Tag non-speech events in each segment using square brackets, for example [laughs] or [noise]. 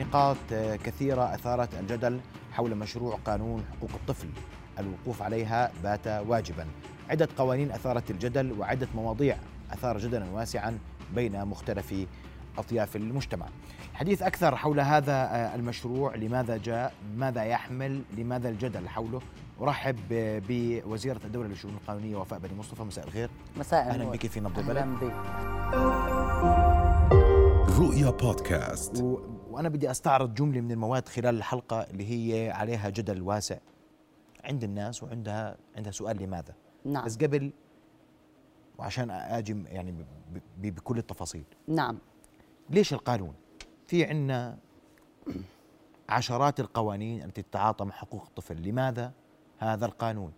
نقاط كثيرة أثارت الجدل حول مشروع قانون حقوق الطفل. الوقوف عليها بات واجبا. عدة قوانين أثارت الجدل وعدة مواضيع أثار جدلا واسعا بين مختلف أطياف المجتمع. الحديث أكثر حول هذا المشروع لماذا جاء ماذا يحمل لماذا الجدل حوله؟ أرحب بوزيرة الدولة للشؤون القانونية وفاء بني مصطفى. مساء الخير. مساء أهلا بك في نبض البلد. أهلا بك. رؤيا بودكاست. و... وأنا بدي أستعرض جملة من المواد خلال الحلقة اللي هي عليها جدل واسع عند الناس وعندها عندها سؤال لماذا. نعم. بس قبل وعشان أجي يعني بكل التفاصيل. نعم. ليش القانون؟ في عندنا عشرات القوانين التي تتعاطى مع حقوق الطفل. لماذا هذا القانون؟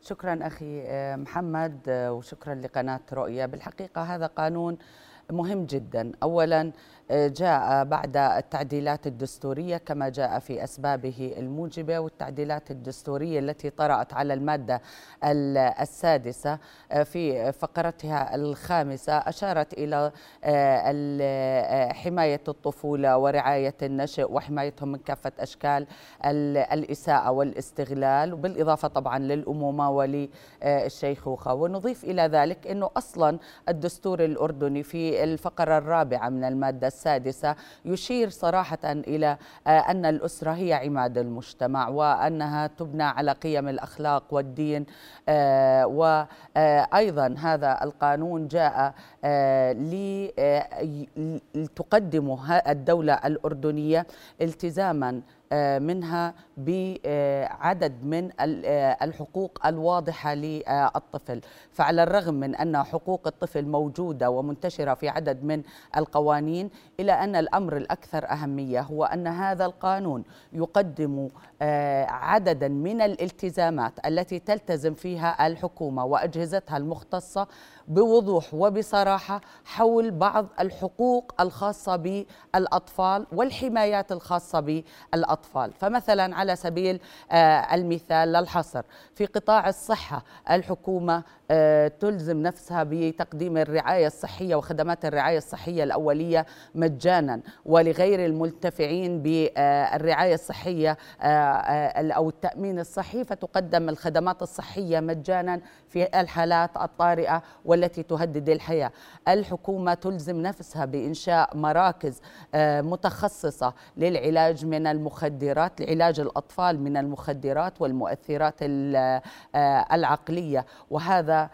شكرا أخي آه، محمد آه، وشكرا لقناة رؤيا بالحقيقة هذا قانون مهم جدا. أولا آه، جاء بعد التعديلات الدستورية كما جاء في أسبابه الموجبة والتعديلات الدستورية التي طرأت على المادة ال- السادسة آه، في فقرتها الخامسة أشارت إلى آه، آه، حماية الطفولة ورعاية النشء وحمايتهم من كافة أشكال ال- الإساءة والاستغلال وبالإضافة طبعا للأمومة وللشيخوخة ونضيف إلى ذلك أنه أصلا الدستور الأردني في الفقرة الرابعة من المادة السادسة يشير صراحة إلى آه، أن الأسرة هي عماد المجتمع وأنها تبنى على قيم الأخلاق والدين آه، وأيضا هذا القانون جاء آه، آه، لتقدم الدولة الأردنية التزاما آه، منها بعدد من آه، الحقوق الواضحة للطفل. فعلى الرغم من أن حقوق الطفل موجودة ومنتشرة في عدد من القوانين إلى أن الأمر الأكثر أهمية هو أن هذا القانون يقدم عددا من الالتزامات التي تلتزم فيها الحكومة وأجهزتها المختصة بوضوح وبصراحة حول بعض الحقوق الخاصة بالأطفال والحمايات الخاصة بالأطفال. فمثلا على سبيل آه، المثال للحصر في قطاع الصحة الحكومة آه، تلزم نفسها بتقديم الرعاية الصحية وخدمات الرعاية الصحية الأولية مجانا ولغير الصحية آه، آه، أو التأمين الصحي فتقدم الخدمات الصحية مجانا في الحالات الطارئة والتي تهدد الحياة. الحكومة تلزم نفسها بإنشاء مراكز آه، متخصصة للعلاج من المخدرات لعلاج الأطفال من المخدرات والمؤثرات ال- آه، العقلية. وهذا آه،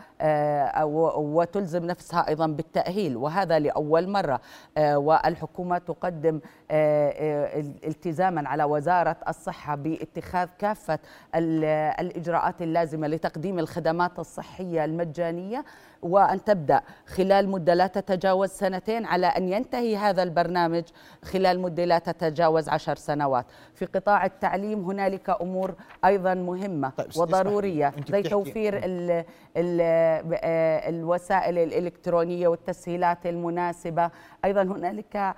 وتلزم نفسها أيضا بالتأهيل وهذا لأول مرة. آه، والحكومة تقدم آه، آه، التزاما على وزارة الصحة باتخاذ كافة ال- الإجراءات اللازمة لتقديم الخدمات الصحية المجانية. وأن تبدأ. خلال مدة لا تتجاوز سنتين على أن ينتهي هذا البرنامج خلال مدة لا تتجاوز عشر سنوات. في قطاع التعليم هنالك أمور أيضا مهمة طيب،. وضرورية. زي توفير ال ال الوسائل الإلكترونية والتسهيلات المناسبة. أيضا هنالك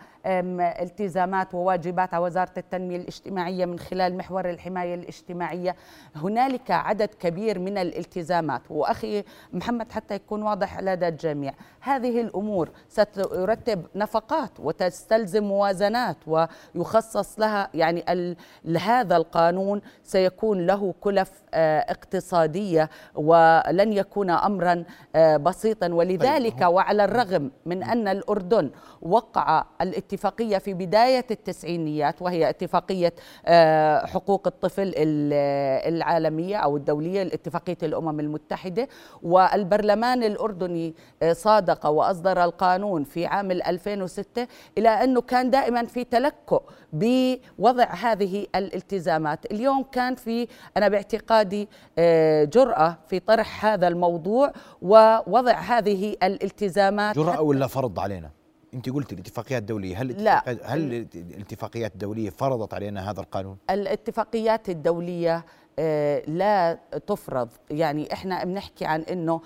التزامات وواجبات على وزارة التنمية الاجتماعية من خلال محور الحماية الاجتماعية. هنالك عدد كبير من الالتزامات. وأخي محمد حتى يكون واضح لدى الجميع. هذه الأمور سترتب نفقات وتستلزم موازنات ويخصص لها يعني هذا القانون سيكون له كلف اقتصادية ولن يكون أمرا آه، بسيطا. ولذلك هو- وعلى الرغم من أن الأردن وقع الاتفاقية في بداية التسعينيات وهي اتفاقية آه، حقوق الطفل ال- العالمية أو الدولية اتفاقية الأمم المتحدة والبرلمان الأردني آه، صادق وأصدر القانون في عام 2006 إلى أنه كان دائما في تلكؤ بوضع هذه الالتزامات. اليوم كان في أنا باعتقادي آه، جرأة في طرح هذا الموضوع ووضع هذه الالتزامات جرأة ولا فرض علينا؟ أنت قلت الاتفاقيات الدوليه هل لا. هل الاتفاقيات الدولية فرضت علينا هذا القانون؟ الاتفاقيات الدولية آه، لا تفرض. يعني إحنا بنحكي عن إنه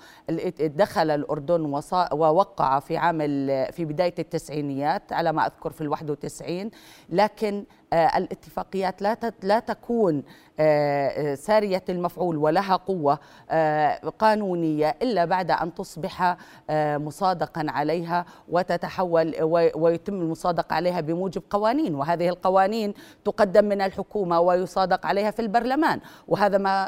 دخل الأردن ووقع في عام ال- في بداية التسعينيات على ما أذكر في ال91 لكن آه، الاتفاقيات لا لا تكون سارية المفعول ولها قوة قانونية إلا بعد أن تصبح مصادقا عليها وتتحول ويتم المصادقة عليها بموجب قوانين وهذه القوانين تقدم من الحكومة ويصادق عليها في البرلمان. وهذا ما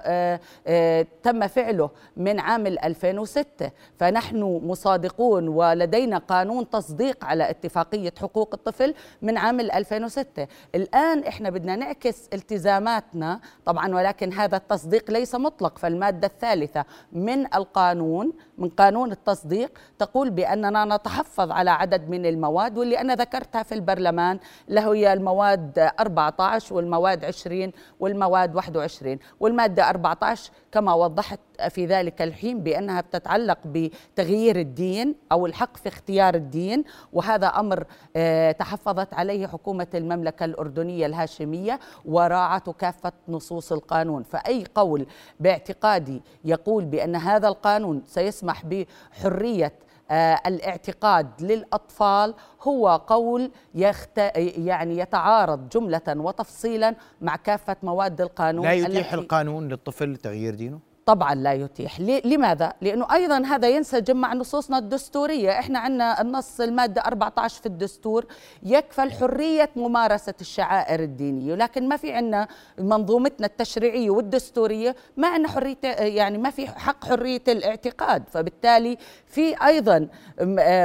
تم فعله من عام 2006 فنحن مصادقون ولدينا قانون تصديق على اتفاقية حقوق الطفل من عام 2006 الآن إحنا بدنا نعكس التزاماتنا طبعا ولكن هذا التصديق ليس مطلق. فالمادة الثالثة من القانون من قانون التصديق تقول بأننا نتحفظ على عدد من المواد واللي أنا ذكرتها في البرلمان اللي هي المواد 14 والمواد 20 والمواد 21 والمادة 14 كما وضحت في ذلك الحين بأنها بتتعلق بتغيير الدين أو الحق في اختيار الدين وهذا أمر آه، تحفظت عليه حكومة المملكة الأردنية الهاشمية وراعت كافة نصوص القانون. فأي قول باعتقادي يقول بأن هذا القانون سيسمح بحرية الاعتقاد للأطفال هو قول يخت... يعني يتعارض جملة وتفصيلا مع كافة مواد القانون لا يتيح التي... القانون للطفل تغيير دينه؟ طبعا لا يتيح. لماذا؟ لأنه أيضا هذا ينسجم مع نصوصنا الدستورية. إحنا عندنا النص المادة 14 في الدستور يكفل حرية ممارسة الشعائر الدينية. لكن ما في عندنا منظومتنا التشريعية والدستورية ما عندنا حرية يعني ما في حق حرية الاعتقاد. فبالتالي في أيضا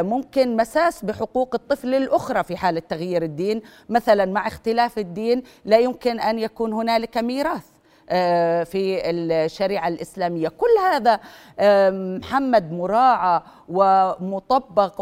ممكن مساس بحقوق الطفل الأخرى في حالة تغيير الدين. مثلا مع اختلاف الدين لا يمكن أن يكون هنالك ميراث. في الشريعة الإسلامية. كل هذا محمد مراعى ومطبق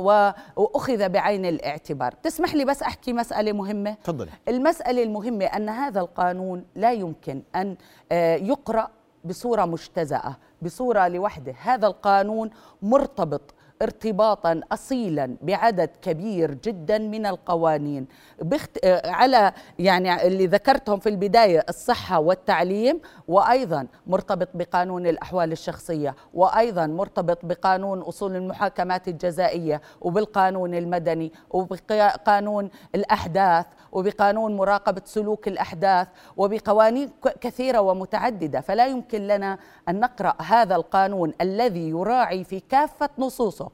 وأخذ بعين الاعتبار. تسمح لي بس أحكي مسألة مهمة؟ تفضل. المسألة المهمة أن هذا القانون لا يمكن أن آه، يقرأ بصورة مجتزأة بصورة لوحده. هذا القانون مرتبط ارتباطا اصيلا بعدد كبير جدا من القوانين. بخت... على يعني اللي ذكرتهم في البداية الصحة والتعليم وأيضا مرتبط بقانون الأحوال الشخصية وأيضا مرتبط بقانون أصول المحاكمات الجزائية وبالقانون المدني وبقانون الأحداث وبقانون مراقبة سلوك الأحداث وبقوانين كثيرة ومتعددة. فلا يمكن لنا أن نقرأ هذا القانون الذي يراعي في كافة نصوصه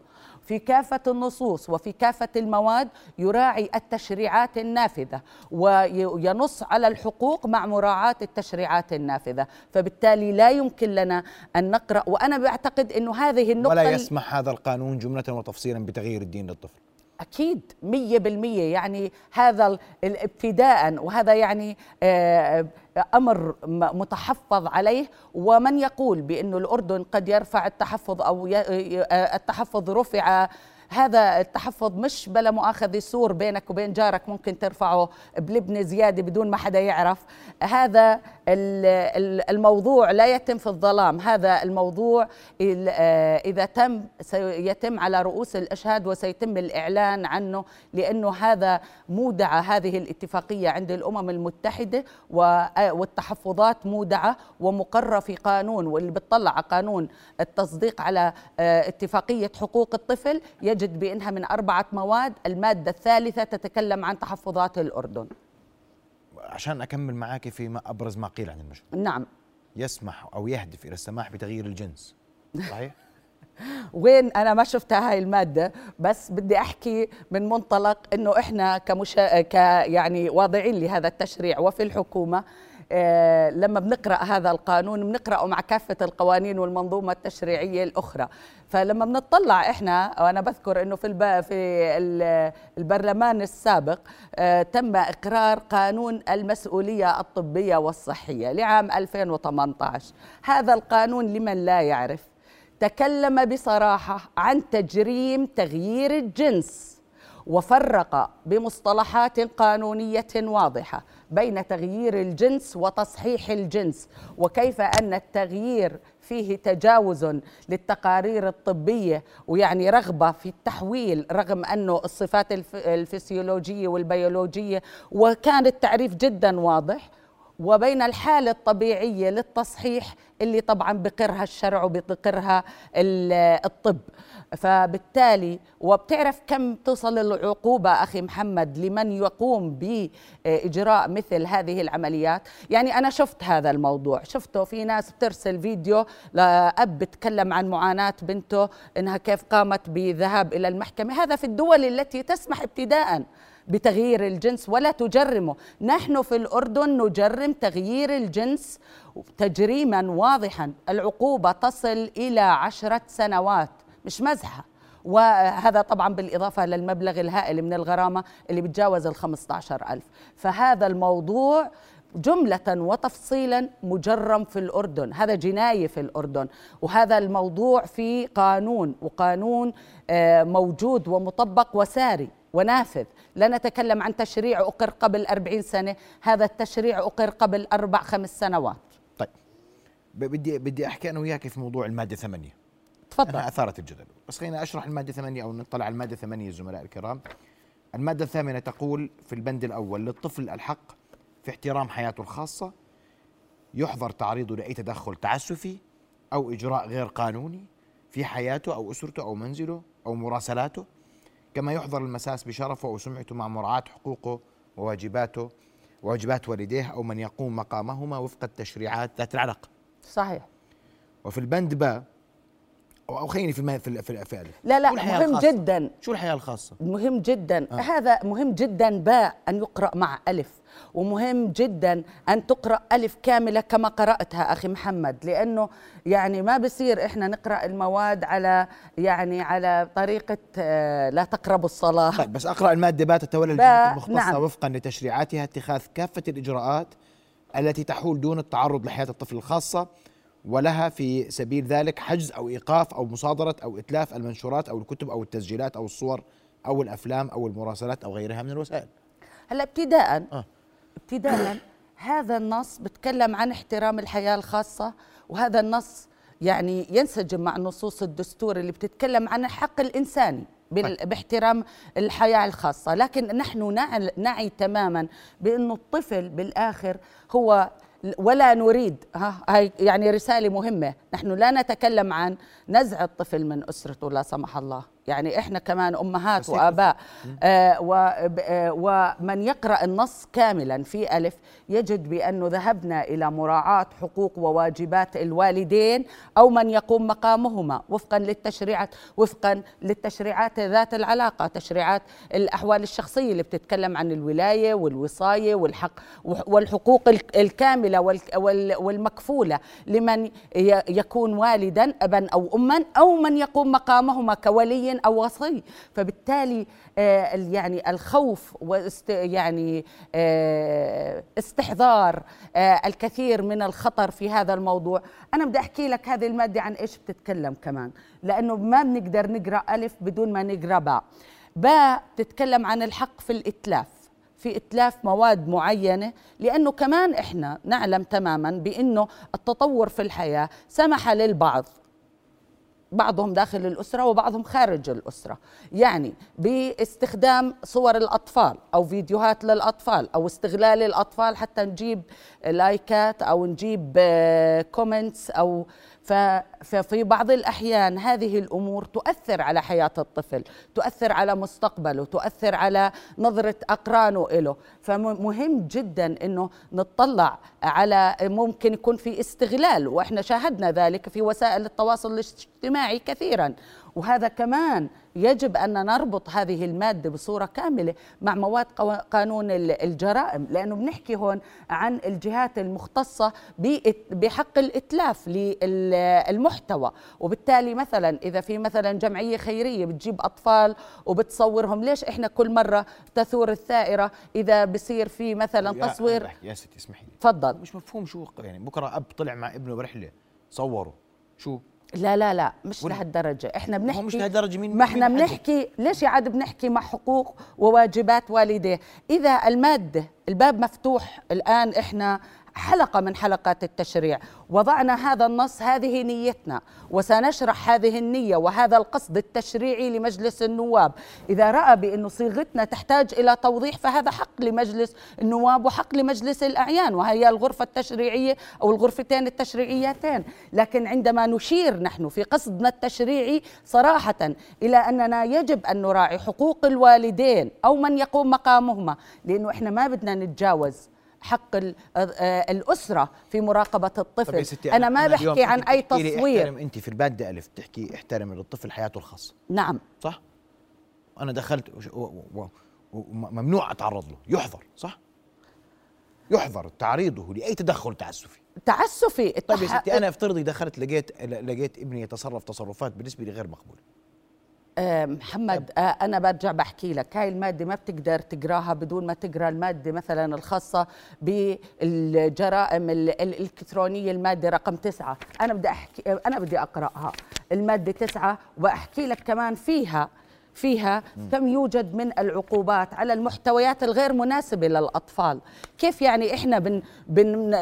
في كافة النصوص وفي كافة المواد يراعي التشريعات النافذة وينص على الحقوق مع مراعاة التشريعات النافذة. فبالتالي لا يمكن لنا أن نقرأ وأنا بعتقد أنه هذه النقطة ولا يسمح هذا القانون جملة وتفصيلا بتغيير الدين للطفل. أكيد مية بالمية يعني هذا ابتداء وهذا يعني آه، أمر متحفظ عليه. ومن يقول بأن الأردن قد يرفع التحفظ أو آه، التحفظ رفع هذا التحفظ مش بلا مؤاخذة سور بينك وبين جارك ممكن ترفعه بلبنة زيادة بدون ما حدا يعرف. هذا الموضوع لا يتم في الظلام. هذا الموضوع آه، إذا تم سيتم على رؤوس الأشهاد وسيتم الإعلان عنه لأنه هذا مودعة هذه الاتفاقية عند الأمم المتحدة آه، والتحفظات مودعة ومقرة في قانون واللي بتطلع قانون التصديق على آه، اتفاقية حقوق الطفل يجد بأنها من أربعة مواد المادة الثالثة تتكلم عن تحفظات الأردن. عشان أكمل معك في ما أبرز ما قيل عن المشروع. نعم. يسمح أو يهدف إلى السماح بتغيير الجنس. صحيح؟ [laughs] وين؟ أنا ما شفتها هاي المادة بس بدي أحكي من منطلق إنه إحنا كمشا... ك يعني واضعين لهذا التشريع وفي الحكومة لما بنقرأ هذا القانون بنقرأه مع كافة القوانين والمنظومة التشريعية الأخرى. فلما بنطلع إحنا وأنا بذكر إنه في. في البرلمان السابق آه، تم إقرار قانون المسؤولية الطبية والصحية لعام 2018 هذا القانون لمن لا يعرف. تكلم بصراحة عن تجريم تغيير الجنس. وفرق بمصطلحات قانونية واضحة بين تغيير الجنس وتصحيح الجنس وكيف أن التغيير فيه تجاوز للتقارير الطبية ويعني رغبة في التحويل رغم أنه الصفات الفسيولوجية والبيولوجية وكان التعريف جدا واضح. وبين الحالة الطبيعية للتصحيح اللي طبعا بقرها الشرع وبقرها الطب. فبالتالي وبتعرف كم تصل العقوبة أخي محمد لمن يقوم بإجراء مثل هذه العمليات؟ يعني أنا شفت هذا الموضوع. شفته في ناس بترسل فيديو لأب بتكلم عن معاناة بنته إنها كيف قامت بذهاب إلى المحكمة. هذا في الدول التي تسمح ابتداءً بتغيير الجنس ولا تجرمه. نحن في الأردن نجرم تغيير الجنس تجريما واضحا. العقوبة تصل إلى عشرة سنوات مش مزحة. وهذا طبعا بالإضافة للمبلغ الهائل من الغرامة اللي بتجاوز ال 15 ألف. فهذا الموضوع جملة وتفصيلا مجرم في الأردن. هذا جناية في الأردن. وهذا الموضوع في قانون وقانون آه، موجود ومطبق وساري. ونافذ. لا نتكلم عن تشريع أقر قبل أربعين سنة هذا التشريع أقر قبل أربع خمس سنوات. طيب. بدي بدي أحكي أنا وياك في موضوع المادة ثمانية. تفضل. أنا أثارت الجدل. بس خلينا أشرح المادة ثمانية أو نطلع على المادة ثمانية الزملاء الكرام. المادة الثامنة تقول في البند الأول للطفل الحق في احترام حياته الخاصة يحظر تعريضه لأي تدخل تعسفي أو إجراء غير قانوني في حياته أو أسرته أو منزله أو مراسلاته. كما يحظر المساس بشرفه أو سمعته مع مراعاة حقوقه وواجباته وواجبات والديه أو من يقوم مقامهما وفق التشريعات ذات العلاقة صحيح. وفي البند با أو خليني في في في, في لا لا مهم الخاصة. جدا شو الحياة الخاصة مهم جدا آه. هذا مهم جدا باء أن يقرأ مع ألف ومهم جدا أن تقرأ ألف كاملة كما قرأتها أخي محمد لأنه يعني ما بصير إحنا نقرأ المواد على يعني على طريقة آه، لا تقربوا الصلاة طيب بس أقرأ المادة بات تتولى الجهات المختصة نعم. وفقا لتشريعاتها اتخاذ كافة الإجراءات التي تحول دون التعرض لحياة الطفل الخاصة ولها في سبيل ذلك حجز أو إيقاف أو مصادرة أو إتلاف المنشورات أو الكتب أو التسجيلات أو الصور أو الأفلام أو المراسلات أو غيرها من الوسائل. هلا ابتداء آه. ابتداء هذا النص بتكلم عن احترام الحياة الخاصة وهذا النص يعني ينسجم مع نصوص الدستور اللي بتتكلم عن الحق الإنساني طيب. باحترام الحياة الخاصة، لكن نحن نعي تماما بأنه الطفل بالآخر هو ولا نريد ها هاي يعني رسالة مهمة. نحن لا نتكلم عن نزع الطفل من أسرته لا سمح الله. يعني إحنا كمان أمهات وآباء. آه آه ومن يقرأ النص كاملا في ألف يجد بأنه ذهبنا إلى مراعاة حقوق وواجبات الوالدين أو من يقوم مقامهما وفقا للتشريعات وفقا للتشريعات ذات العلاقة تشريعات الأحوال الشخصية اللي بتتكلم عن الولاية والوصاية والحق والحقوق الكاملة والمكفولة لمن يكون والدا ابا أو اما أو من يقوم مقامهما كولي أو وصي. فبالتالي آه، يعني الخوف واست يعني آه، استحضار آه، الكثير من الخطر في هذا الموضوع. أنا بدي أحكي لك هذه المادة عن إيش بتتكلم كمان. لأنه ما بنقدر نقرأ ألف بدون ما نقرأ باء. باء تتكلم عن الحق في الإتلاف. في إتلاف مواد معينة. لأنه كمان إحنا نعلم تماما بإنه التطور في الحياة سمح للبعض. بعضهم داخل الأسرة وبعضهم خارج الأسرة. يعني باستخدام صور الأطفال أو فيديوهات للأطفال أو استغلال الأطفال حتى نجيب لايكات أو نجيب comments أو ففي بعض الأحيان هذه الأمور تؤثر على حياة الطفل تؤثر على مستقبله تؤثر على نظرة أقرانه له فمهم جدا أنه نطلع على ممكن يكون في استغلال وإحنا شاهدنا ذلك في وسائل التواصل الاجتماعي كثيرا. وهذا كمان يجب أن نربط هذه المادة بصورة كاملة مع مواد قانون الجرائم لأنه بنحكي هون عن الجهات المختصة بحق الإتلاف للمحتوى. وبالتالي مثلا إذا في مثلا جمعية خيرية بتجيب أطفال وبتصورهم ليش إحنا كل مرة تثور الثائرة؟ إذا بصير في مثلا تصوير يا ستي اسمحي لي. تفضل. مش مفهوم شو يعني بكرة أب طلع مع ابنه برحلة صوروا. شو؟ لا لا لا مش لهالدرجة. إحنا بنحكي مش لهالدرجة مين ما إحنا بنحكي ليش يا عاد بنحكي مع حقوق وواجبات والديه؟ إذا المادة الباب مفتوح الآن إحنا حلقة من حلقات التشريع. وضعنا هذا النص هذه نيتنا. وسنشرح هذه النية وهذا القصد التشريعي لمجلس النواب. إذا رأى بأن صيغتنا تحتاج إلى توضيح فهذا حق لمجلس النواب وحق لمجلس الأعيان. وهي الغرفة التشريعية أو الغرفتين التشريعيتين. لكن عندما نشير نحن في قصدنا التشريعي صراحة إلى أننا يجب أن نراعي حقوق الوالدين أو من يقوم مقامهما. لأنه إحنا ما بدنا نتجاوز حق الأسرة في مراقبة الطفل. ستي أنا, ما بحكي عن أي تصوير. احترم أنت في المادة ألف تحكي احترم للطفل حياته الخاصة. نعم. صح؟ أنا دخلت وممنوع أتعرض له. يحظر صح؟ يحظر تعريضه لأي تدخل تعسفي. تعسفي. طيب يا ستي أنا افترضي دخلت لقيت لقيت ابني يتصرف تصرفات بالنسبة لي غير مقبولة. محمد آه، أنا برجع بحكي لك. هاي المادة ما بتقدر تقراها بدون ما تقرأ المادة مثلا الخاصة بالجرائم الإلكترونية المادة رقم تسعة. أنا بدي أحكي أنا بدي أقرأها. المادة تسعة وأحكي لك كمان فيها فيها كم يوجد من العقوبات على المحتويات الغير مناسبة للأطفال. كيف يعني إحنا بن بن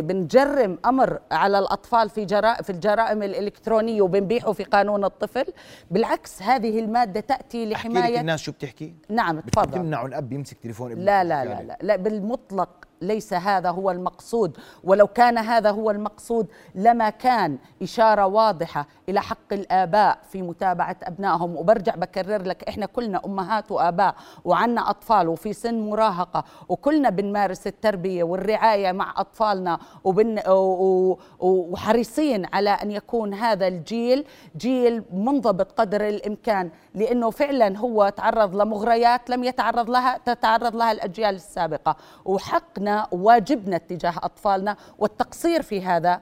بنجرم أمر على الأطفال في جرائم في الجرائم الإلكترونية وبنبيحه في قانون الطفل؟ بالعكس هذه المادة تأتي لحماية الناس شو بتحكي؟ نعم تفضل. بتمنعوا الأب يمسك تليفون ابنه لا لا لا, لا لا بالمطلق. ليس هذا هو المقصود. ولو كان هذا هو المقصود لما كان إشارة واضحة إلى حق الآباء في متابعة أبنائهم. وبرجع بكرر لك إحنا كلنا أمهات وآباء وعنا أطفال وفي سن مراهقة وكلنا بنمارس التربية والرعاية مع أطفالنا وبن وحريصين على أن يكون هذا الجيل جيل منضبط قدر الإمكان. لأنه فعلا هو تعرض لمغريات لم يتعرض لها تتعرض لها الأجيال السابقة. وحقنا حقنا وواجبنا تجاه أطفالنا والتقصير في هذا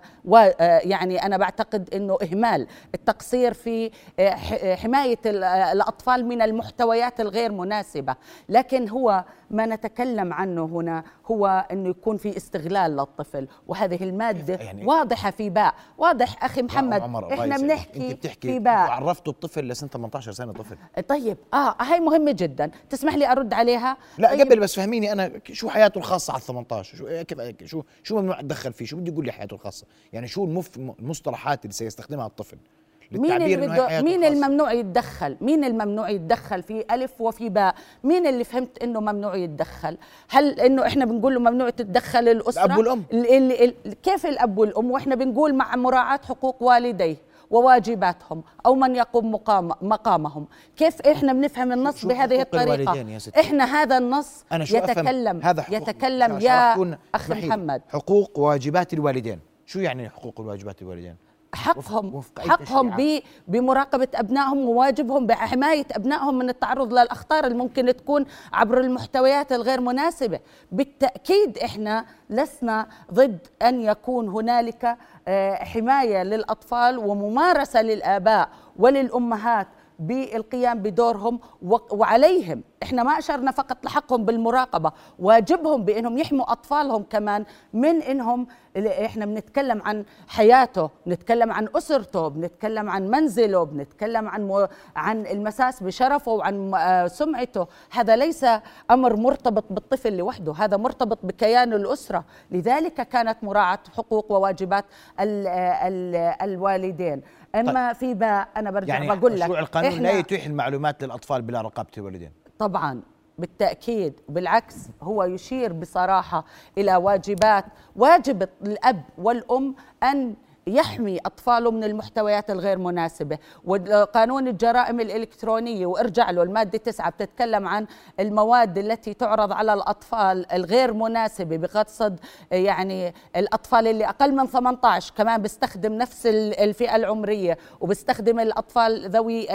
يعني أنا بعتقد إنه إهمال. التقصير في آه، حماية الأطفال من المحتويات الغير مناسبة. لكن هو ما نتكلم عنه هنا هو إنه يكون في استغلال للطفل وهذه المادة يعني واضحة في باء. واضح أخي محمد إحنا بنحكي أنت بتحكي في باء. عرفتوا الطفل لسنه 18 سنة طفل. طيب آه هاي مهمة جدا. تسمح لي أرد عليها؟ لا طيب. قبل بس فهميني أنا شو حياته الخاصة على 18 شو كيف شو شو ممنوع أتدخل فيه؟ شو بدي يقول لي حياته الخاصة؟ يعني شو المصطلحات اللي سيستخدمها الطفل مين اللي بده مين الممنوع يتدخل؟ مين الممنوع يتدخل في ألف وفي باء؟ مين اللي فهمت إنه ممنوع يتدخل؟ هل إنه إحنا بنقول له ممنوع تتدخل الأسرة؟ الأب والأم. اللي اللي كيف الأب والأم؟ وإحنا بنقول مع مراعاة حقوق والديه. وواجباتهم أو من يقوم مقام مقامهم. كيف إحنا بنفهم النص بهذه ستي. إحنا هذا النص أنا شو يتكلم هذا يتكلم يا اخ محمد. حقوق واجبات الوالدين. شو يعني حقوق وواجبات الوالدين؟ حقهم حقهم بمراقبة أبنائهم وواجبهم بحمايه أبنائهم من التعرض للأخطار اللي ممكن تكون عبر المحتويات الغير مناسبة. بالتأكيد إحنا لسنا ضد أن يكون هنالك آه، حماية للأطفال وممارسة للآباء وللأمهات بالقيام بدورهم وعليهم. إحنا ما أشرنا فقط لحقهم بالمراقبة واجبهم بإنهم يحموا أطفالهم كمان من إنهم إحنا بنتكلم عن حياته بنتكلم عن أسرته بنتكلم عن منزله بنتكلم عن عن المساس بشرفه وعن آه، سمعته. هذا ليس أمر مرتبط بالطفل لوحده هذا مرتبط بكيان الأسرة. لذلك كانت مراعاة حقوق وواجبات ال ال الوالدين. أما طيب. في باء أنا برجع يعني بقول لك مشروع القانون لا يتيح المعلومات للأطفال بلا رقابة الوالدين طبعا بالتأكيد بالعكس هو يشير بصراحة إلى واجبات واجب الأب والأم أن يحمي أطفاله من المحتويات الغير مناسبة. وقانون الجرائم الإلكترونية وارجع له المادة تسعة بتتكلم عن المواد التي تعرض على الأطفال الغير مناسبة بقصد يعني الأطفال اللي أقل من 18 كمان بيستخدم نفس الفئة العمرية وبيستخدم الأطفال ذوي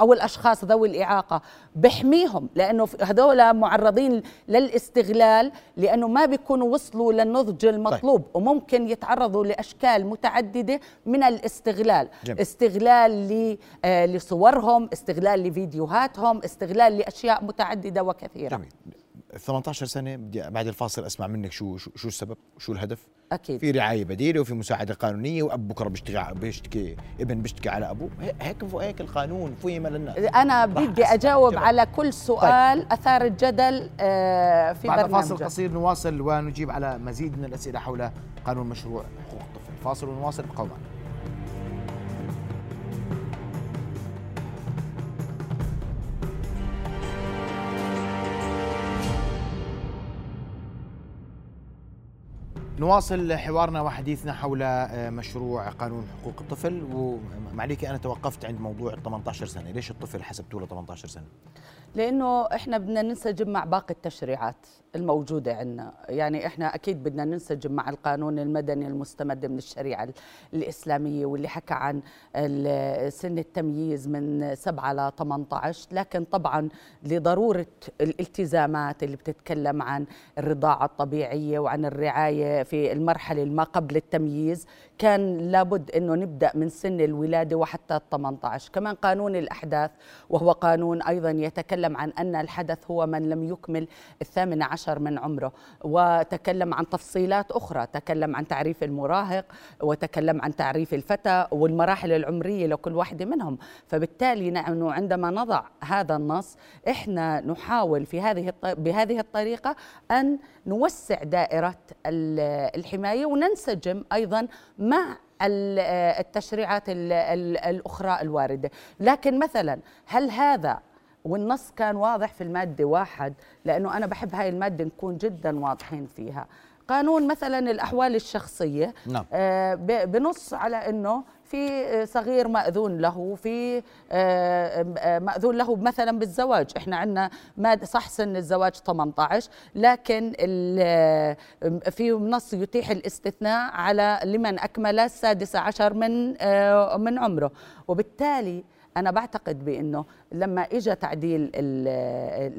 أو الأشخاص ذوي الإعاقة. بحميهم لأنه هذول معرضين للاستغلال لأنه ما بيكونوا وصلوا للنضج المطلوب. طيب. وممكن يتعرضوا لأشكال متعدده من الاستغلال. جميل. استغلال آه، لصورهم استغلال لفيديوهاتهم استغلال لأشياء متعددة وكثيرة. جميل. 18 سنة بدي بعد الفاصل أسمع منك شو شو, شو السبب شو الهدف؟ أكيد. في رعاية بديلة وفي مساعدة قانونية وأب بكرة بيشتكي بيشتكي ابن بيشتكي على أبوه. هيك هيك القانون فهم لنا. أنا بدي أجاوب على كل سؤال طيب. أثار الجدل آه، في بعد فاصل قصير نواصل ونجيب على مزيد من الأسئلة حول قانون مشروع حقوق فاصل ونواصل ابقوا معنا نواصل حوارنا وحديثنا حول آه، مشروع قانون حقوق الطفل ومعليك أنا توقفت عند موضوع ال 18 سنة، ليش الطفل حسبتوه له 18 سنة؟ لأنه إحنا بدنا ننسجم مع باقي التشريعات. الموجودة عندنا، يعني إحنا أكيد بدنا ننسجم مع القانون المدني المستمد من الشريعة الإسلامية واللي حكى عن سن التمييز من 7 ل 18 لكن طبعا لضرورة الالتزامات اللي بتتكلم عن الرضاعة الطبيعية وعن الرعاية في المرحلة ما قبل التمييز كان لابد إنه نبدأ من سن الولادة وحتى ال 18 كمان قانون الأحداث وهو قانون أيضا يتكلم عن أن الحدث هو من لم يكمل الثامن عشر من عمره وتكلم عن تفصيلات أخرى تكلم عن تعريف المراهق وتكلم عن تعريف الفتى والمراحل العمرية لكل واحدة منهم. فبالتالي نحن عندما نضع هذا النص إحنا نحاول في هذه بهذه الطريقة أن نوسع دائرة الحماية وننسجم أيضا مع التشريعات الأخرى الواردة. لكن مثلا هل هذا والنص كان واضح في المادة واحد لأنه أنا بحب هاي المادة نكون جدا واضحين فيها. قانون مثلا الأحوال الشخصية نعم. آه بنص على أنه في صغير مأذون له في آه، آه، مأذون له مثلا بالزواج. إحنا عندنا صح سن الزواج 18 لكن آه، في نص يتيح الاستثناء على لمن أكمل السادس عشر من من عمره. وبالتالي أنا بعتقد بأنه لما اجى تعديل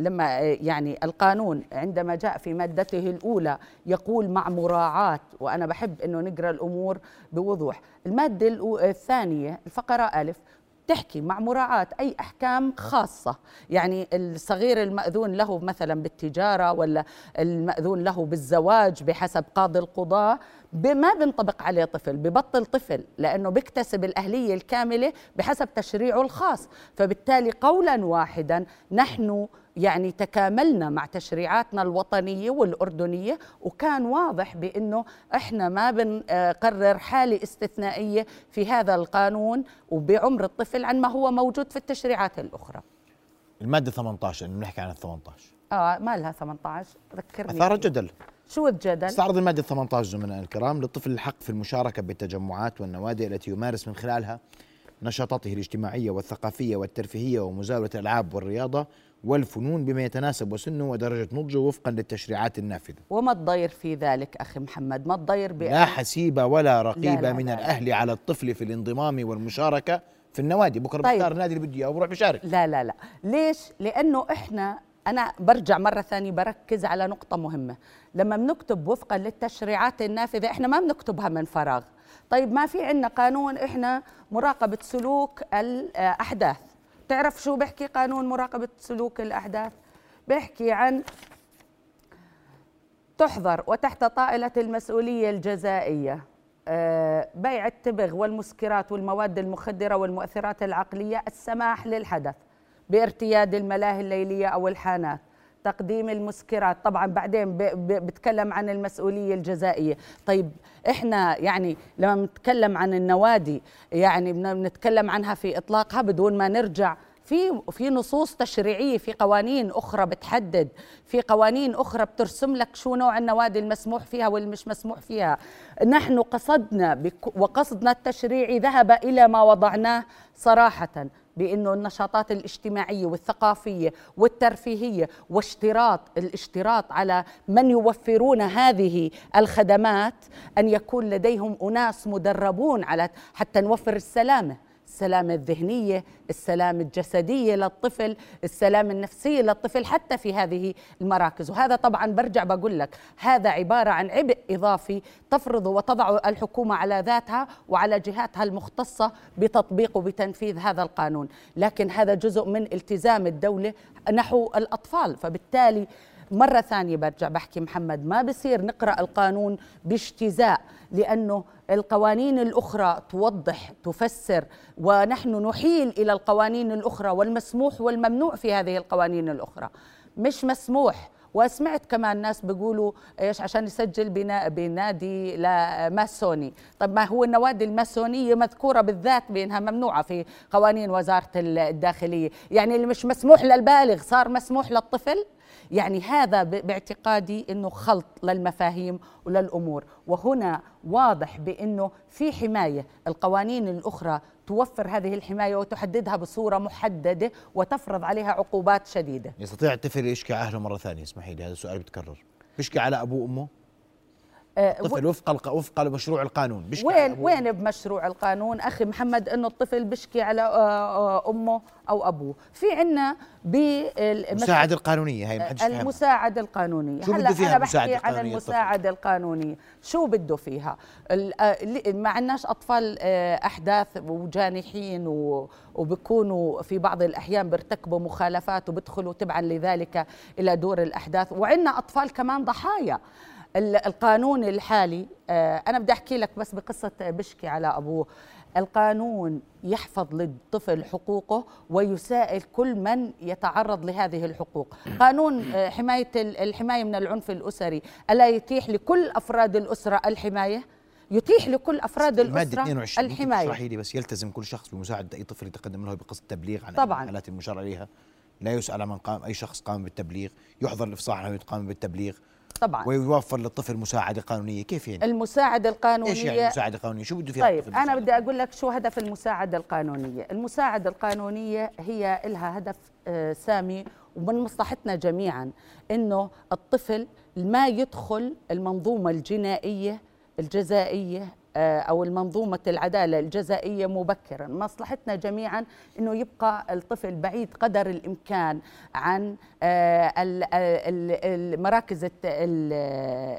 لما يعني القانون عندما جاء في مادته الأولى يقول مع مراعاة وأنا بحب إنه نقرأ الأمور بوضوح. المادة الثانية الفقرة ألف تحكي مع مراعاة أي أحكام خاصة. يعني الصغير المأذون له مثلا بالتجارة ولا المأذون له بالزواج بحسب قاضي القضاء ما بنطبق عليه طفل ببطل طفل لأنه بيكتسب الأهلية الكاملة بحسب تشريعه الخاص. فبالتالي قولا واحدا نحن يعني تكاملنا مع تشريعاتنا الوطنية والأردنية وكان واضح بأنه إحنا ما بنقرر حالة استثنائية في هذا القانون وبعمر الطفل عن ما هو موجود في التشريعات الأخرى. المادة 18 إنه نحكي عن ال 18 آه ما لها 18 ذكرني. أثار الجدل شو الجدل؟ استعرض المادة 18 زملائنا الكرام للطفل الحق في المشاركة بالتجمعات والنوادي التي يمارس من خلالها نشاطاته الاجتماعية والثقافية والترفيهية ومزاولة الألعاب والرياضة والفنون بما يتناسب وسنه ودرجة نضجه وفقا للتشريعات النافذة. وما الضير في ذلك أخي محمد؟ ما الضير بأن لا حسيبة ولا رقيبة لا لا من لا. الأهل على الطفل في الانضمام والمشاركة في النوادي. بكرة طيب. بختار النادي اللي بدي إياه وبروح بشارك. لا لا لا. ليش؟ لأنه إحنا أنا برجع مرة ثانية بركز على نقطة مهمة. لما بنكتب وفقا للتشريعات النافذة إحنا ما بنكتبها من فراغ. طيب ما في عندنا قانون إحنا مراقبة سلوك الأحداث تعرف شو بحكي قانون مراقبة سلوك الأحداث؟ بحكي عن تحظر وتحت طائلة المسؤولية الجزائية آه، بيع التبغ والمسكرات والمواد المخدرة والمؤثرات العقلية السماح للحدث بارتياد الملاهي الليلية أو الحانات. تقديم المسكرات. طبعا بعدين بتكلم عن المسؤولية الجزائية. طيب إحنا يعني لما بنتكلم عن النوادي يعني بنتكلم عنها في إطلاقها بدون ما نرجع في في نصوص تشريعية في قوانين أخرى بتحدد في قوانين أخرى بترسم لك شو نوع النوادي المسموح فيها والمش مسموح فيها. نحن قصدنا وقصدنا التشريعي ذهب إلى ما وضعناه صراحة. بأنه النشاطات الاجتماعية والثقافية والترفيهية واشتراط الاشتراط على من يوفرون هذه الخدمات أن يكون لديهم أناس مدربون على حتى نوفر السلامة. السلامة الذهنية السلامة الجسدية للطفل السلامة النفسية للطفل حتى في هذه المراكز. وهذا طبعا برجع بقول لك هذا عبارة عن عبء إضافي تفرض وتضع الحكومة على ذاتها وعلى جهاتها المختصة بتطبيق وبتنفيذ هذا القانون. لكن هذا جزء من التزام الدولة نحو الأطفال. فبالتالي مرة ثانية برجع بحكي محمد ما بصير نقرأ القانون باجتزاء لأنه القوانين الأخرى توضح تفسر ونحن نحيل إلى القوانين الأخرى والمسموح والممنوع في هذه القوانين الأخرى. مش مسموح. وسمعت كمان ناس بيقولوا إيش عشان يسجل بنا بنادي ماسوني. طب ما هو النوادي الماسونية مذكورة بالذات بأنها ممنوعة في قوانين وزارة الداخلية. يعني اللي مش مسموح للبالغ صار مسموح للطفل؟ يعني هذا باعتقادي إنه خلط للمفاهيم وللأمور. وهنا واضح بإنه في حماية. القوانين الأخرى توفر هذه الحماية وتحددها بصورة محددة وتفرض عليها عقوبات شديدة. يستطيع الطفل يشكي أهله مرة ثانية اسمحي لي هذا السؤال بيتكرر. بيشكي على أبوه وأمه؟ آه، طفل وفق وفق مشروع القانون بيشكي وين وين بمشروع القانون؟ أخي محمد إنه الطفل بيشكي على آه، آه، أمه أو أبوه. في عندنا المساعدة القانونية هي ما المساعدة القانونية. شو بده فيها أنا بحكي عن المساعدة القانونية. شو بده فيها؟ ما عندناش أطفال أحداث وجانحين وبكونوا في بعض الأحيان بيرتكبوا مخالفات وبيدخلوا تبعا لذلك إلى دور الأحداث. وعندنا أطفال كمان ضحايا. القانون الحالي آه، أنا بدي أحكي لك بس بقصة بشكي على أبوه. القانون يحفظ للطفل حقوقه ويسائل كل من يتعرض لهذه الحقوق. قانون آه، حماية الحماية من العنف الأسري. ألا يتيح لكل أفراد الأسرة الحماية؟ يتيح لكل أفراد الأسرة 22 الحماية. اشرحي لي بس يلتزم كل شخص بمساعدة أي طفل يتقدم له بقصة تبليغ عن طبعا. الحالات المشار عليها؟ لا يسأل من قام أي شخص قام بالتبليغ يحظر الإفصاح عنه يقام بالتبليغ. طبعا. ويوفر للطفل مساعدة قانونية كيف يعني؟ المساعدة القانونية إيش يعني المساعدة القانونية؟ شو بده فيها طيب أنا بدي أقول لك شو هدف المساعدة القانونية. المساعدة القانونية هي لها هدف آه، سامي ومن مصلحتنا جميعا إنه الطفل ما يدخل المنظومة الجنائية الجزائية آه، أو المنظومة العدالة الجزائية مبكرا. مصلحتنا جميعا إنه يبقى الطفل بعيد قدر الإمكان عن آه، مراكز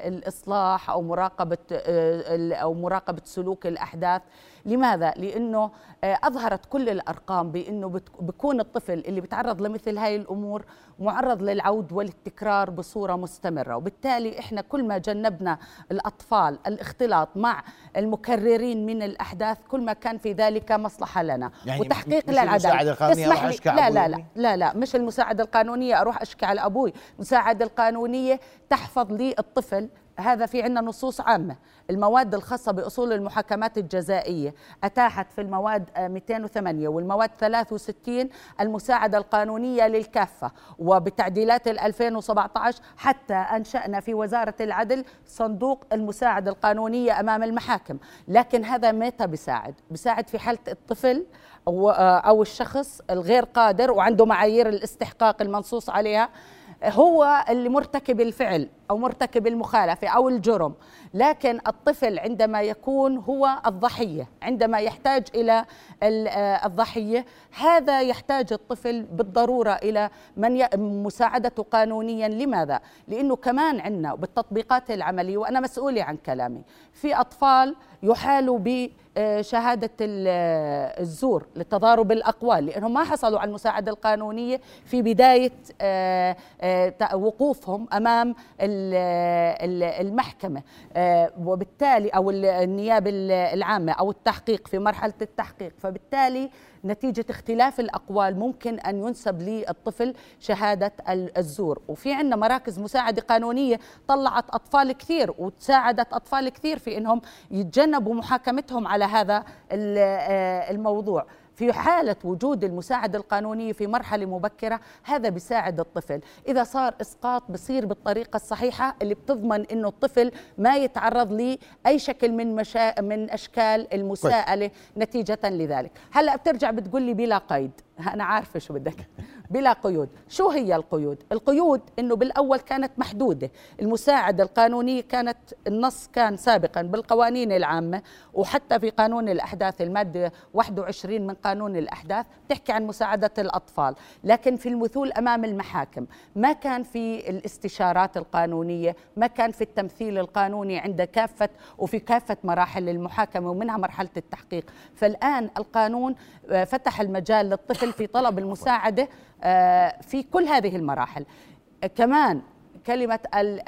الإصلاح أو مراقبة آه، أو مراقبة سلوك الأحداث. لماذا؟ لأنه أظهرت كل الأرقام بأنه بيكون الطفل اللي بيتعرض لمثل هاي الأمور معرض للعود والتكرار بصورة مستمرة. وبالتالي إحنا كل ما جنبنا الأطفال الاختلاط مع المكررين من الأحداث كل ما كان في ذلك مصلحة لنا. يعني وتحقيق للعدالة. اسمح لي لا لا لا لا لا مش المساعدة القانونية أروح أشكي على أبوي. المساعدة القانونية تحفظ لي الطفل هذا في عندنا نصوص عامة. المواد الخاصة بأصول المحاكمات الجزائية. أتاحت في المواد 208 والمواد 63 المساعدة القانونية للكافة. وبتعديلات 2017 حتى أنشأنا في وزارة العدل صندوق المساعدة القانونية أمام المحاكم. لكن هذا متى بيساعد؟ بيساعد في حالة الطفل أو, أو الشخص الغير قادر وعنده معايير الاستحقاق المنصوص عليها. هو اللي مرتكب الفعل. أو مرتكب المخالفة أو الجرم. لكن الطفل عندما يكون هو الضحية عندما يحتاج إلى آه، الضحية هذا يحتاج الطفل بالضرورة إلى من مساعدته قانونيا. لماذا؟ لأنه كمان عندنا بالتطبيقات العملية وأنا مسؤولة عن كلامي في أطفال يحالوا ب شهادة الزور لتضارب الأقوال لأنهم ما حصلوا على المساعدة القانونية في بداية آه، آه، وقوفهم أمام المحكمة آه، وبالتالي أو النيابة العامة أو التحقيق في مرحلة التحقيق. فبالتالي نتيجة اختلاف الأقوال ممكن أن ينسب للطفل شهادة الزور. وفي عندنا مراكز مساعدة قانونية طلعت أطفال كثير وتساعدت أطفال كثير في أنهم يتجنبوا محاكمتهم على هذا آه، الموضوع. في حالة وجود المساعدة القانونية في مرحلة مبكرة هذا بيساعد الطفل. إذا صار إسقاط بصير بالطريقة الصحيحة اللي بتضمن إنه الطفل ما يتعرض لأي شكل من مشا... من أشكال المساءلة نتيجة لذلك. هلأ بترجع بتقول لي بلا قيد. أنا عارفة شو بدك. بلا قيود. شو هي القيود؟ القيود إنه بالأول كانت محدودة. المساعدة القانونية كانت النص كان سابقا بالقوانين العامة وحتى في قانون الأحداث المادة 21 من قانون الأحداث تحكي عن مساعدة الأطفال. لكن في المثول أمام المحاكم ما كان في الاستشارات القانونية ما كان في التمثيل القانوني عند كافة وفي كافة مراحل المحاكمة ومنها مرحلة التحقيق. فالآن القانون آه، فتح المجال للطفل في طلب المساعدة آه، في كل هذه المراحل. كمان كلمة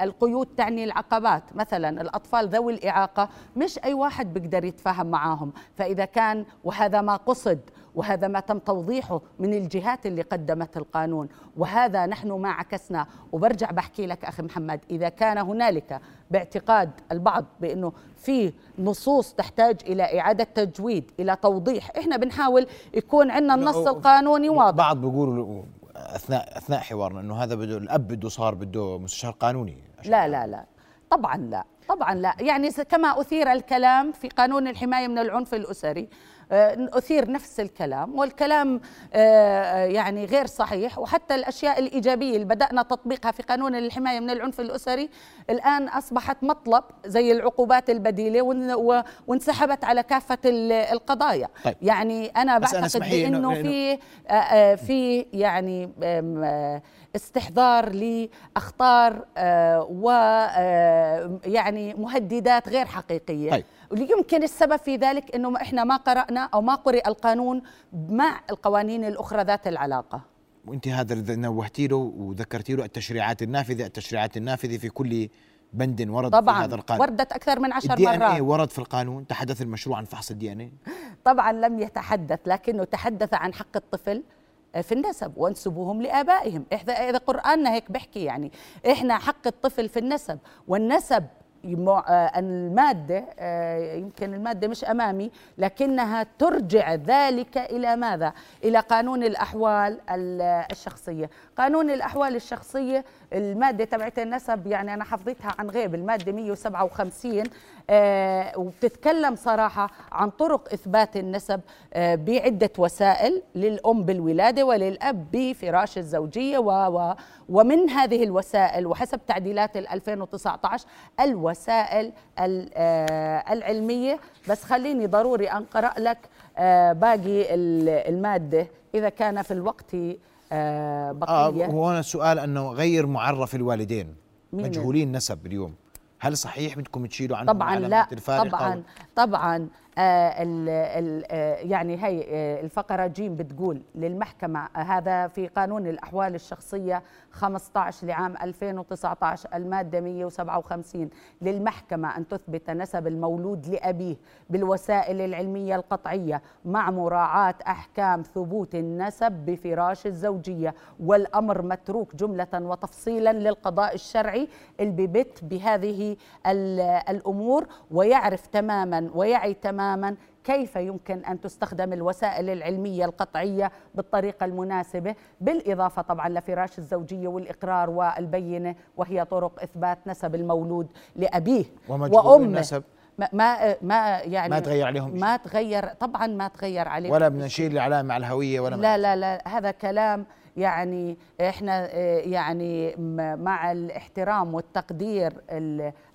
القيود تعني العقبات. مثلا الأطفال ذوي الإعاقة مش أي واحد بيقدر يتفاهم معاهم. فإذا كان وهذا ما قصد وهذا ما تم توضيحه من الجهات اللي قدمت القانون. وهذا نحن ما عكسنا. وبرجع بحكي لك أخي محمد إذا كان هنالك باعتقاد البعض بأنه في نصوص تحتاج إلى إعادة تجويد إلى توضيح إحنا بنحاول يكون عندنا النص القانوني واضح. بعض بيقولوا أثناء أثناء حوارنا إنه هذا بده الأب بده صار بده مستشار قانوني. لا لا لا. طبعا لا. طبعا لا. يعني كما أثير الكلام في قانون الحماية من العنف الأسري أثير نفس الكلام والكلام آه، يعني غير صحيح وحتى الأشياء الإيجابية اللي بدأنا تطبيقها في قانون الحماية من العنف الأسري الآن أصبحت مطلب زي العقوبات البديلة وانسحبت على كافة القضايا طيب. يعني أنا بعتقد بأنه في آه، في يعني استحضار لأخطار ويعني مهددات غير حقيقية طيب. ويمكن السبب في ذلك إنه إحنا ما قرأنا أو ما قرئ القانون مع القوانين الأخرى ذات العلاقة وانت هذا اللي نوهتي له وذكرتي له التشريعات النافذة التشريعات النافذة في كل بند ورد طبعا في هذا القانون. وردت أكثر من عشر مرات. الدي ورد في القانون تحدث المشروع عن فحص ال DNA. طبعا لم يتحدث لكنه تحدث عن حق الطفل في النسب وانسبوهم لآبائهم. إذا قرأنا هيك بحكي يعني إحنا حق الطفل في النسب والنسب آه، المادة آه، يمكن المادة مش أمامي لكنها ترجع ذلك إلى ماذا؟ إلى قانون الأحوال الشخصية قانون الأحوال الشخصية المادة تبعت النسب يعني أنا حفظتها عن غيب المادة 157 آه وبتتكلم صراحة عن طرق إثبات النسب آه بعدة وسائل للأم بالولادة وللأب بفراش الزوجية و و ومن هذه الوسائل وحسب تعديلات 2019 الوسائل آه العلمية. بس خليني ضروري أنقرأ لك آه باقي المادة إذا كان في الوقت آه بقية. آه هو السؤال أنه غير معرف الوالدين مجهولين نسب اليوم. هل صحيح بدكم تشيلوا عنهم طبعا لا طبعا طبعا. آه ال ال آه يعني هي آه الفقرة جيم بتقول للمحكمة هذا في قانون الأحوال الشخصية 15 لعام 2019 المادة 157 للمحكمة أن تثبت نسب المولود لأبيه بالوسائل العلمية القطعية مع مراعاة أحكام ثبوت النسب بفراش الزوجية. والأمر متروك جملة وتفصيلا للقضاء الشرعي اللي ببت بهذه الأمور ويعرف تماما ويعي تماما كيف يمكن أن تستخدم الوسائل العلمية القطعية بالطريقة المناسبة؟ بالإضافة طبعا لفراش الزوجية والإقرار والبينه وهي طرق إثبات نسب المولود لأبيه وأمه. النسب. ما ما يعني ما تغير عليهم ما تغير طبعا ما تغير عليهم ولا بدنا نشيل العلامه على الهوية ولا لا لا لا هذا كلام يعني إحنا يعني مع الاحترام والتقدير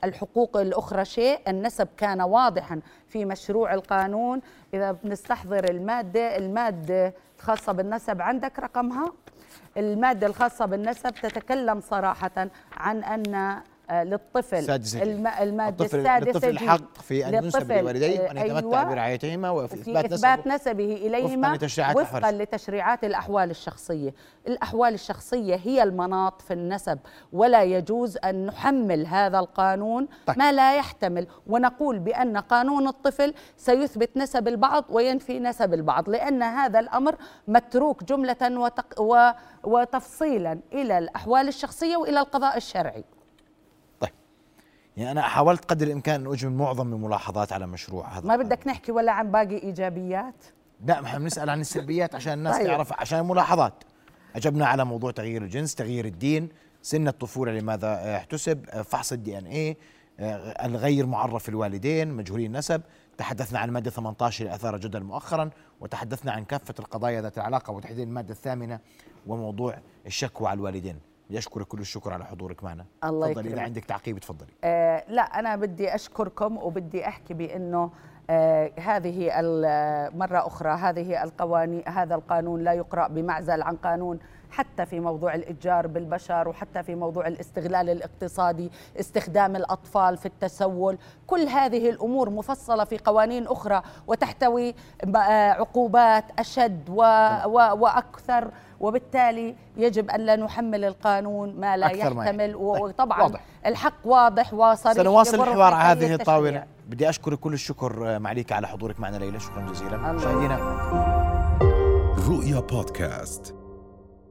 الحقوق الأخرى شيء النسب كان واضحا في مشروع القانون. إذا بنستحضر المادة المادة الخاصة بالنسب عندك رقمها؟ المادة الخاصة بالنسب تتكلم صراحة عن أن آه، للطفل. سادسة المادة السادسة للطفل الحق في أن ينسب لوالديه وأن يتمتع أيوة برعايتهما وفي إثبات, إثبات نسبه إليهما وفقا لتشريعات, وفقا لتشريعات الأحوال الشخصية. الأحوال الشخصية هي المناط في النسب ولا يجوز أن نحمل هذا القانون طيب. ما لا يحتمل. ونقول بأن قانون الطفل سيثبت نسب البعض وينفي نسب البعض لأن هذا الأمر متروك جملة وتق و وتفصيلا إلى الأحوال الشخصية وإلى القضاء الشرعي. يعني أنا حاولت قدر الإمكان أن أجمل معظم الملاحظات على مشروع هذا ما بدك نحكي ولا عن باقي إيجابيات؟ لا إحنا بنسأل عن السلبيات عشان الناس طيب. تعرف عشان الملاحظات. أجبنا على موضوع تغيير الجنس تغيير الدين سن الطفولة لماذا احتسب فحص الدي إن إيه الغير معرف الوالدين مجهولي النسب تحدثنا عن الماده 18 اللي أثار جدل مؤخرا وتحدثنا عن كافة القضايا ذات العلاقة وتحديد المادة الثامنة وموضوع الشكوى على الوالدين. يشكرك كل الشكر على حضورك معنا. الله تفضلي إذا عندك تعقيب تفضلي. آه لا أنا بدي أشكركم وبدي أحكي بأنه آه هذه مرة أخرى هذه القوانين هذا القانون لا يقرأ بمعزل عن قانون حتى في موضوع الإتجار بالبشر وحتى في موضوع الاستغلال الاقتصادي استخدام الأطفال في التسول. كل هذه الأمور مفصلة في قوانين أخرى وتحتوي آه، عقوبات أشد و و وأكثر وبالتالي يجب أن لا نحمل القانون ما لا أكثر ما يحتمل. طيب، وطبعا واضح. الحق واضح وصريح سنواصل الحوار على هذه الطاولة. بدي أشكر كل الشكر معليك على حضورك معنا ليلى. شكرا جزيلا. مشاهدينا. رؤيا بودكاست.